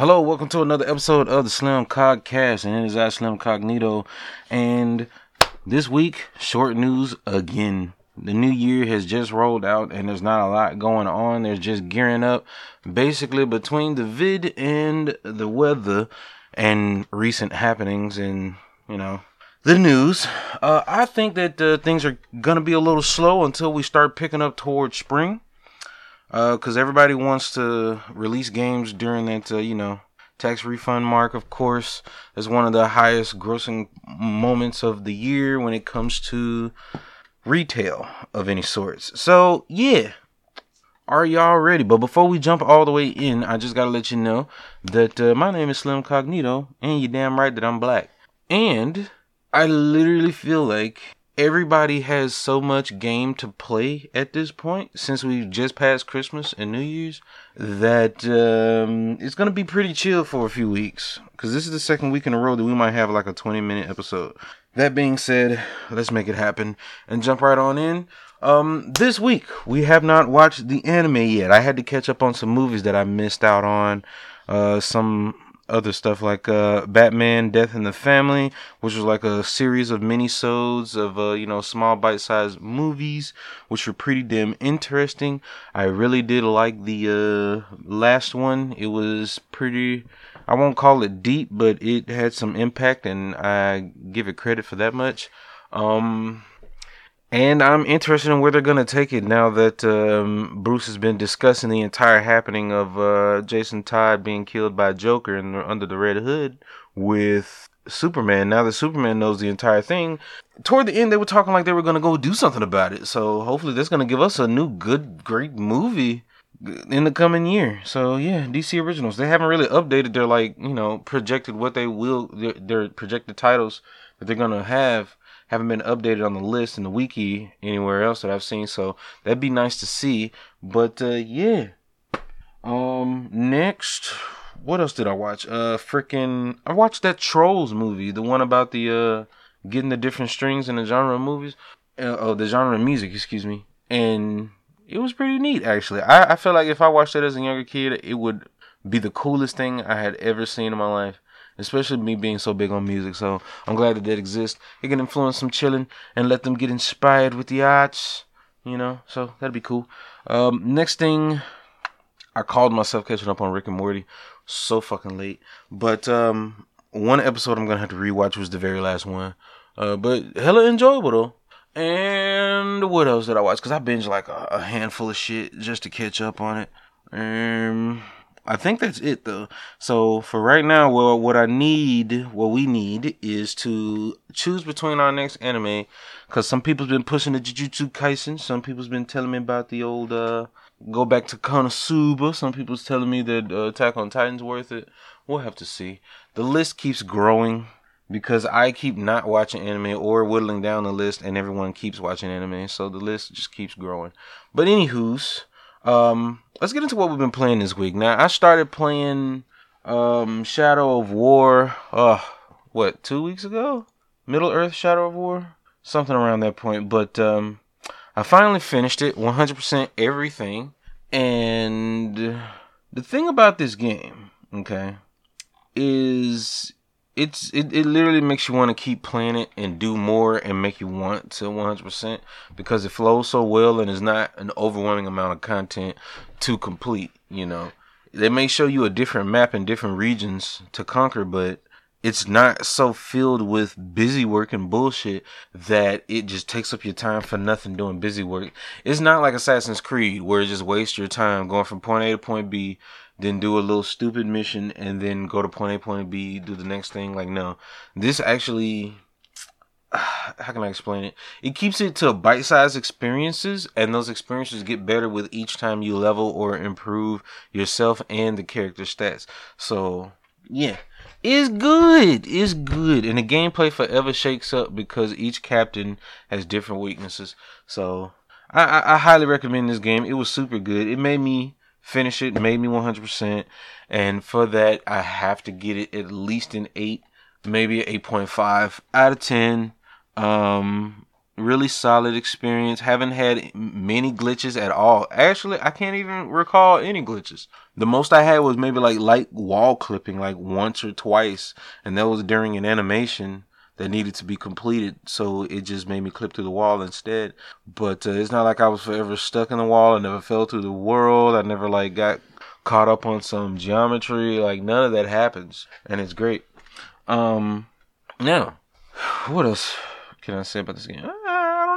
Hello, welcome to another episode of the Slim Cogcast, and it is I, Slim Cognito. And this week, short news again. The new year has just rolled out, and there's not a lot going on. There's just gearing up, basically between the vid and the weather and recent happenings, and you know the news. Uh, I think that uh, things are gonna be a little slow until we start picking up towards spring because uh, everybody wants to release games during that, uh, you know, tax refund mark. Of course, is one of the highest grossing moments of the year when it comes to retail of any sorts. So yeah, are y'all ready? But before we jump all the way in, I just gotta let you know that uh, my name is Slim Cognito, and you're damn right that I'm black. And I literally feel like everybody has so much game to play at this point since we've just passed Christmas and New Year's that um, it's gonna be pretty chill for a few weeks because this is the second week in a row that we might have like a 20 minute episode. That being said, let's make it happen and jump right on in. Um, this week we have not watched the anime yet. I had to catch up on some movies that I missed out on. Uh, some other stuff like uh, Batman: Death in the Family, which was like a series of mini-sodes of uh, you know small bite-sized movies, which were pretty damn interesting. I really did like the uh, last one. It was pretty. I won't call it deep, but it had some impact, and I give it credit for that much. Um, and I'm interested in where they're gonna take it now that um, Bruce has been discussing the entire happening of uh, Jason Todd being killed by Joker and under the Red Hood with Superman. Now that Superman knows the entire thing, toward the end they were talking like they were gonna go do something about it. So hopefully that's gonna give us a new good, great movie in the coming year. So yeah, DC Originals. They haven't really updated their like you know projected what they will their, their projected titles that they're gonna have haven't been updated on the list in the wiki anywhere else that I've seen. So that'd be nice to see. But uh, yeah. Um. Next, what else did I watch? Uh, freaking, I watched that Trolls movie, the one about the uh getting the different strings in the genre of movies. Uh, oh, the genre of music, excuse me. And it was pretty neat actually. I I feel like if I watched it as a younger kid, it would be the coolest thing I had ever seen in my life especially me being so big on music. So I'm glad that that exists. It can influence some chilling and let them get inspired with the arts, you know. So that'd be cool. Um, next thing, I called myself catching up on Rick and Morty. So fucking late, but um, one episode I'm gonna have to rewatch was the very last one. Uh, but hella enjoyable though. And what else did I watch? Because I binged like a, a handful of shit just to catch up on it. Um, I think that's it though. So for right now, well, what I need, what we need, is to choose between our next anime, because some people's been pushing the Jujutsu Kaisen. Some people's been telling me about the old uh, go back to Konosuba. Some people's telling me that uh, Attack on Titan's worth it. We'll have to see. The list keeps growing because I keep not watching anime or whittling down the list, and everyone keeps watching anime, so the list just keeps growing. But anywho's. Um, let's get into what we've been playing this week. Now, I started playing um Shadow of War. Uh, what two weeks ago? Middle Earth Shadow of War, something around that point. But um, I finally finished it, 100% everything. And the thing about this game, okay, is it's it, it literally makes you want to keep playing it and do more and make you want to 100% because it flows so well and is not an overwhelming amount of content to complete you know. They may show you a different map in different regions to conquer but it's not so filled with busy work and bullshit that it just takes up your time for nothing doing busy work. It's not like Assassin's Creed where it just wastes your time going from point A to point B then do a little stupid mission and then go to point A, point B, do the next thing. Like, no, this actually, how can I explain it? It keeps it to bite sized experiences, and those experiences get better with each time you level or improve yourself and the character stats. So, yeah. It's good. It's good. And the gameplay forever shakes up because each captain has different weaknesses. So, I, I, I highly recommend this game. It was super good. It made me finish it, made me 100%. And for that, I have to get it at least an 8, maybe an 8.5 out of 10. Um, really solid experience. Haven't had many glitches at all. Actually, I can't even recall any glitches. The most I had was maybe like light wall clipping, like once or twice, and that was during an animation that needed to be completed. So it just made me clip through the wall instead. But uh, it's not like I was forever stuck in the wall. I never fell through the world. I never like got caught up on some geometry. Like none of that happens, and it's great. Um, now, what else can I say about this game?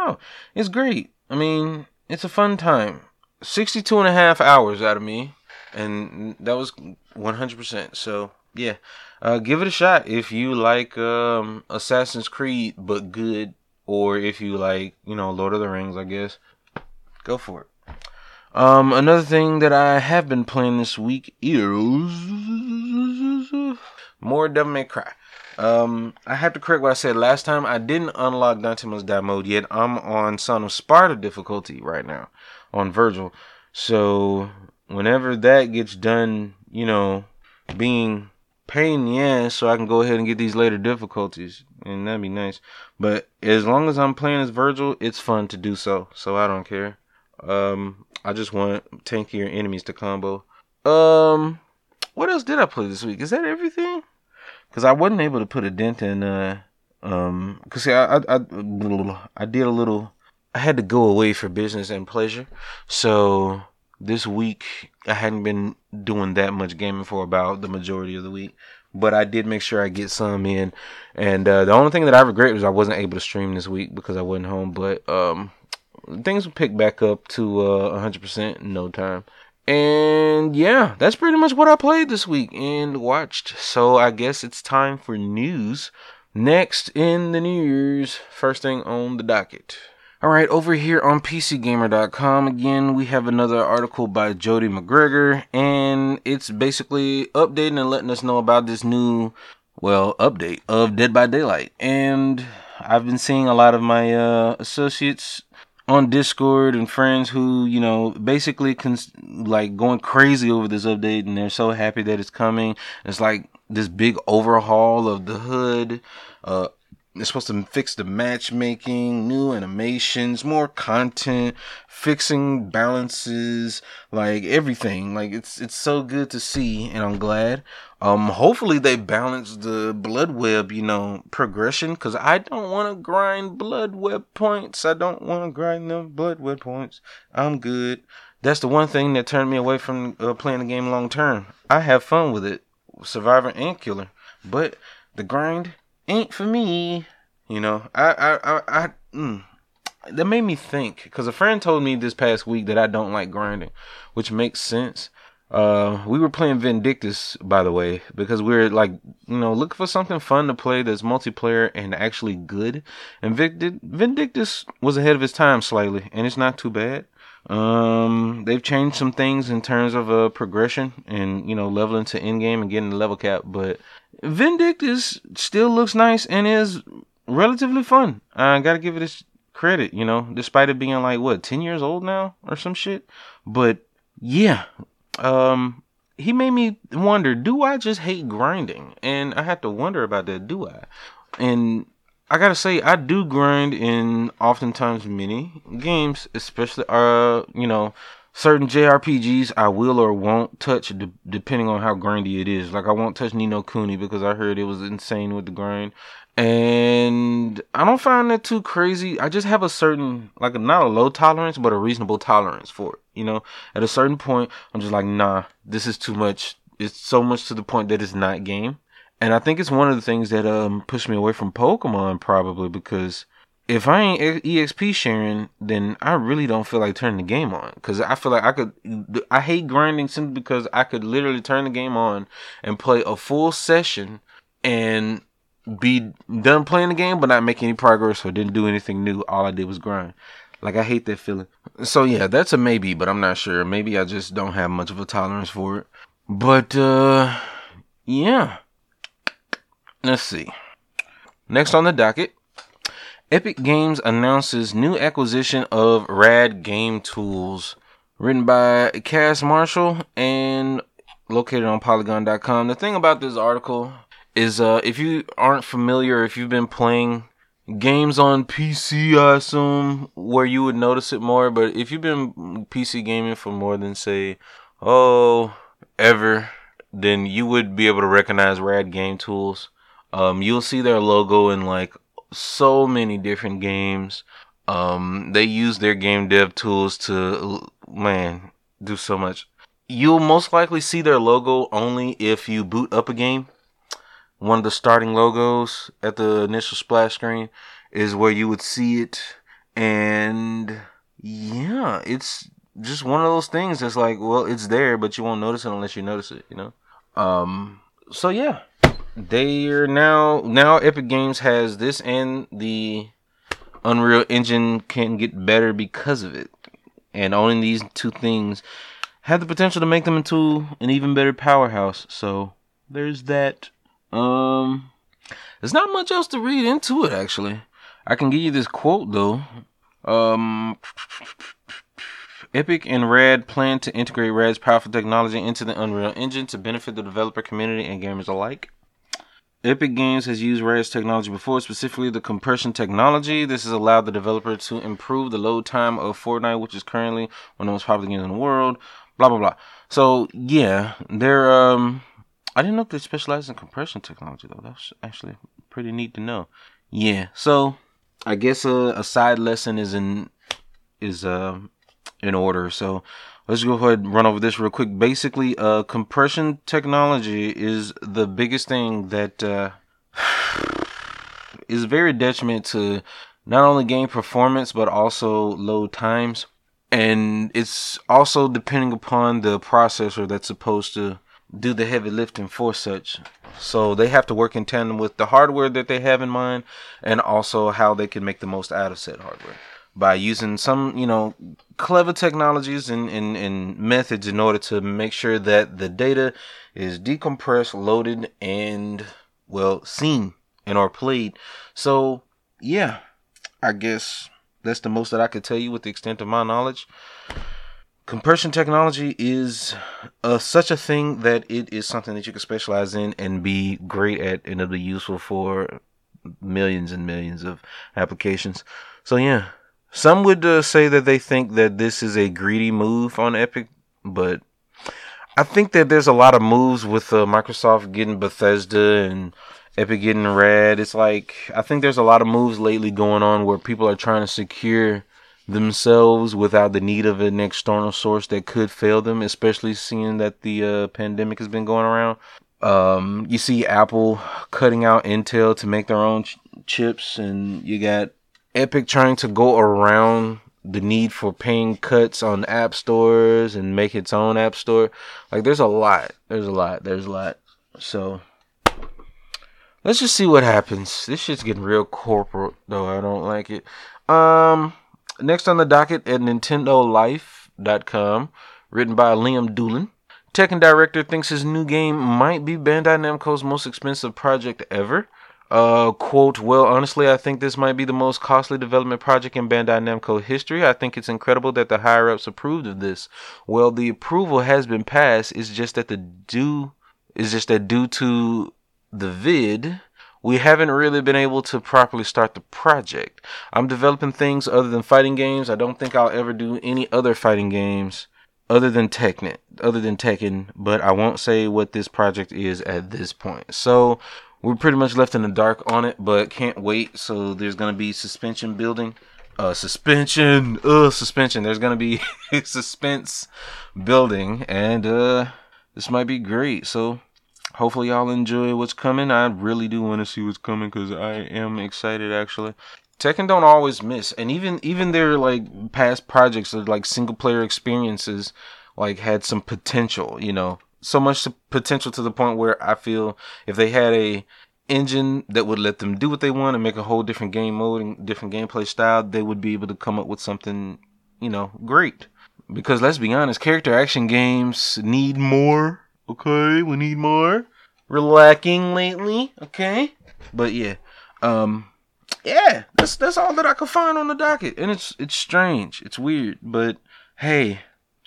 Know. It's great. I mean, it's a fun time. 62 and a half hours out of me, and that was 100%. So, yeah, uh, give it a shot if you like um, Assassin's Creed, but good, or if you like, you know, Lord of the Rings, I guess. Go for it. Um, another thing that I have been playing this week is more Devil May Cry. Um, I have to correct what I said last time. I didn't unlock Dante Must Die mode yet. I'm on Son of Sparda difficulty right now on Vergil. So whenever that gets done, you know, being pain in the ass, so I can go ahead and get these later difficulties, and that'd be nice. But as long as I'm playing as Vergil, it's fun to do so. So I don't care. Um, I just want tankier enemies to combo. Um, what else did I play this week? Is that everything? Because I wasn't able to put a dent in. Uh, um, cause see, I, I, I, I did a little. I had to go away for business and pleasure, so this week I hadn't been doing that much gaming for about the majority of the week. But I did make sure I get some in, and uh, the only thing that I regret was I wasn't able to stream this week because I wasn't home. But um, things will pick back up to uh, 100% in no time. And yeah, that's pretty much what I played this week and watched. So I guess it's time for news. Next in the news, first thing on the docket. All right, over here on PCGamer.com, again, we have another article by Jody Macgregor, and it's basically updating and letting us know about this new, well, update of Dead by Daylight. And I've been seeing a lot of my uh, associates on Discord and friends who, you know, basically like going crazy over this update and they're so happy that it's coming. It's like this big overhaul of the HUD, uh, it's supposed to fix the matchmaking, new animations, more content, fixing balances, like everything. Like it's it's so good to see, and I'm glad. Um, hopefully they balance the blood web, you know, progression, cause I don't want to grind blood web points. I don't want to grind them blood web points. I'm good. That's the one thing that turned me away from uh, playing the game long term. I have fun with it, Survivor and Killer, but the grind ain't for me. You know, I, I, I, I mm, that made me think because a friend told me this past week that I don't like grinding, which makes sense. Uh, we were playing Vindictus, by the way, because we are like, you know, looking for something fun to play that's multiplayer and actually good. And Vindictus was ahead of its time slightly, and it's not too bad. Um, they've changed some things in terms of uh, progression and you know leveling to end game and getting the level cap, but Vindictus still looks nice and is relatively fun. I gotta give it its credit, you know, despite it being like what ten years old now or some shit. But yeah, um, he made me wonder: Do I just hate grinding? And I had to wonder about that. Do I? And I gotta say, I do grind in oftentimes many games, especially uh, you know, certain JRPGs I will or won't touch de- depending on how grindy it is. Like I won't touch Ni no Kuni because I heard it was insane with the grind. And I don't find that too crazy. I just have a certain like not a low tolerance, but a reasonable tolerance for it. You know, at a certain point, I'm just like, nah, this is too much. It's so much to the point that it's not game. And I think it's one of the things that um pushed me away from Pokemon probably because if I ain't EXP sharing, then I really don't feel like turning the game on. Cause I feel like I could, I hate grinding simply because I could literally turn the game on and play a full session and be done playing the game, but not make any progress or didn't do anything new. All I did was grind. Like I hate that feeling. So yeah, that's a maybe, but I'm not sure. Maybe I just don't have much of a tolerance for it. But uh yeah. Let's see. Next on the docket, Epic Games announces new acquisition of Rad Game Tools, written by Cass Marshall and located on Polygon.com. The thing about this article is, uh, if you aren't familiar, if you've been playing games on PC, I assume, where you would notice it more. But if you've been PC gaming for more than say, oh, ever, then you would be able to recognize Rad Game Tools. Um, you'll see their logo in like so many different games. Um, they use their game dev tools to man do so much. You'll most likely see their logo only if you boot up a game. One of the starting logos at the initial splash screen is where you would see it, and yeah, it's just one of those things that's like, well, it's there, but you won't notice it unless you notice it, you know. Um, so yeah, they are now now Epic Games has this and the Unreal Engine can get better because of it. And owning these two things have the potential to make them into an even better powerhouse. So there's that. Um there's not much else to read into it actually. I can give you this quote though. Um Epic and Rad plan to integrate Rad's powerful technology into the Unreal Engine to benefit the developer community and gamers alike. Epic Games has used Rad's technology before, specifically the compression technology. This has allowed the developer to improve the load time of Fortnite, which is currently one of the most popular games in the world. Blah blah blah. So yeah, they're um I didn't know they specialize in compression technology though. That's actually pretty neat to know. Yeah. So I guess a, a side lesson is in is uh in order. So let's go ahead and run over this real quick. Basically, uh, compression technology is the biggest thing that uh, is very detriment to not only game performance but also load times. And it's also depending upon the processor that's supposed to do the heavy lifting for such. So they have to work in tandem with the hardware that they have in mind and also how they can make the most out of said hardware by using some, you know, clever technologies and, and, and methods in order to make sure that the data is decompressed, loaded, and, well, seen and or played. So, yeah, I guess that's the most that I could tell you with the extent of my knowledge. Compression technology is uh, such a thing that it is something that you can specialize in and be great at, and it'll be useful for millions and millions of applications. So, yeah, some would uh, say that they think that this is a greedy move on Epic, but I think that there's a lot of moves with uh, Microsoft getting Bethesda and Epic getting Rad. It's like I think there's a lot of moves lately going on where people are trying to secure themselves without the need of an external source that could fail them, especially seeing that the uh, pandemic has been going around. Um, you see Apple cutting out Intel to make their own ch- chips, and you got Epic trying to go around the need for paying cuts on app stores and make its own app store. Like there's a lot. There's a lot. There's a lot. So let's just see what happens. This shit's getting real corporate though. I don't like it. Um next on the docket at NintendoLife.com, written by Liam Doolan. Tekken director thinks his new game might be Bandai Namco's most expensive project ever. Uh, quote, well, honestly, I think this might be the most costly development project in Bandai Namco history. I think it's incredible that the higher ups approved of this. Well, the approval has been passed. It's just that the due is just that due to the vid, we haven't really been able to properly start the project. I'm developing things other than fighting games. I don't think I'll ever do any other fighting games other than Tekken, other than Tekken, but I won't say what this project is at this point. So, we're pretty much left in the dark on it, but can't wait. So there's gonna be suspension building, uh, suspension, uh, suspension. There's gonna be suspense building, and uh, this might be great. So hopefully y'all enjoy what's coming. I really do want to see what's coming because I am excited actually. Tekken don't always miss, and even even their like past projects or like single player experiences like had some potential, you know so much potential to the point where I feel if they had a engine that would let them do what they want and make a whole different game mode and different gameplay style, they would be able to come up with something, you know, great. Because let's be honest, character action games need more. Okay, we need more. Relaxing lately, okay? But yeah, um, yeah, that's that's all that I could find on the docket, and it's it's strange, it's weird, but hey,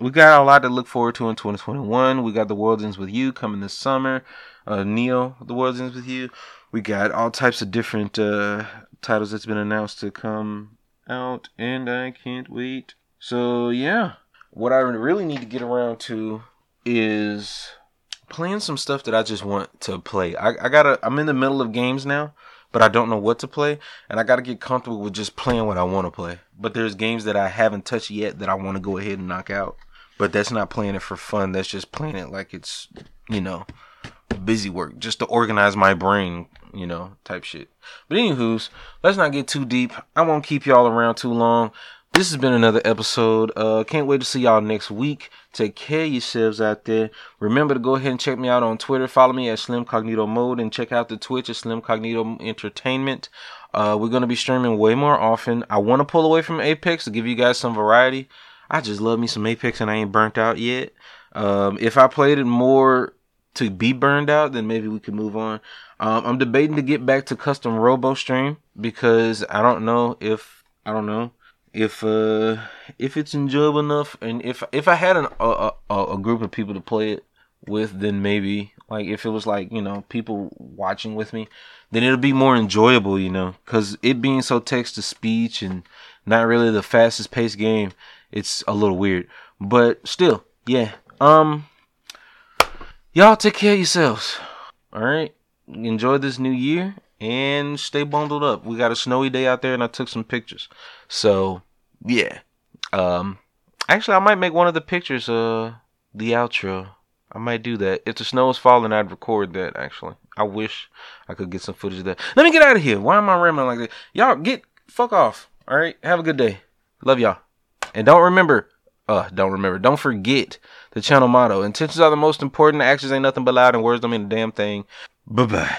we got a lot to look forward to in 2021. We got The World Ends With You coming this summer. Uh, Neo, The World Ends With You. we got all types of different uh, titles that's been announced to come out, and I can't wait. So yeah, what I really need to get around to is playing some stuff that I just want to play. I, I gotta. I'm in the middle of games now, but I don't know what to play, and I gotta get comfortable with just playing what I want to play. But there's games that I haven't touched yet that I want to go ahead and knock out. But that's not playing it for fun. That's just playing it like it's you know busy work, just to organize my brain, you know, type shit. But anywho's, let's not get too deep. I won't keep y'all around too long. This has been another episode. Uh, can't wait to see y'all next week. Take care of yourselves out there. Remember to go ahead and check me out on Twitter. Follow me at Slim Cognito Mode and check out the Twitch at Slim Cognito Entertainment. Uh, we're gonna be streaming way more often. I want to pull away from Apex to give you guys some variety. I just love me some Apex and I ain't burnt out yet. Um, if I played it more to be burned out, then maybe we could move on. Um, I'm debating to get back to custom robo stream because I don't know if I don't know if uh if it's enjoyable enough and if if I had an, a, a a group of people to play it with, then maybe like if it was like you know people watching with me, then it'll be more enjoyable, you know, because it being so text to speech and not really the fastest paced game, it's a little weird. But still, yeah. Um, y'all take care of yourselves. All right. Enjoy this new year and stay bundled up. We got a snowy day out there and I took some pictures. So, yeah. Um actually I might make one of the pictures uh the outro. I might do that. If the snow is falling, I'd record that actually. I wish I could get some footage of that. Let me get out of here. Why am I rambling like that? Y'all get fuck off. All right. Have a good day. Love y'all. And don't remember uh, don't remember. Don't forget the channel motto. Intentions are the most important. Actions ain't nothing but loud, and words don't mean a damn thing. Bye bye.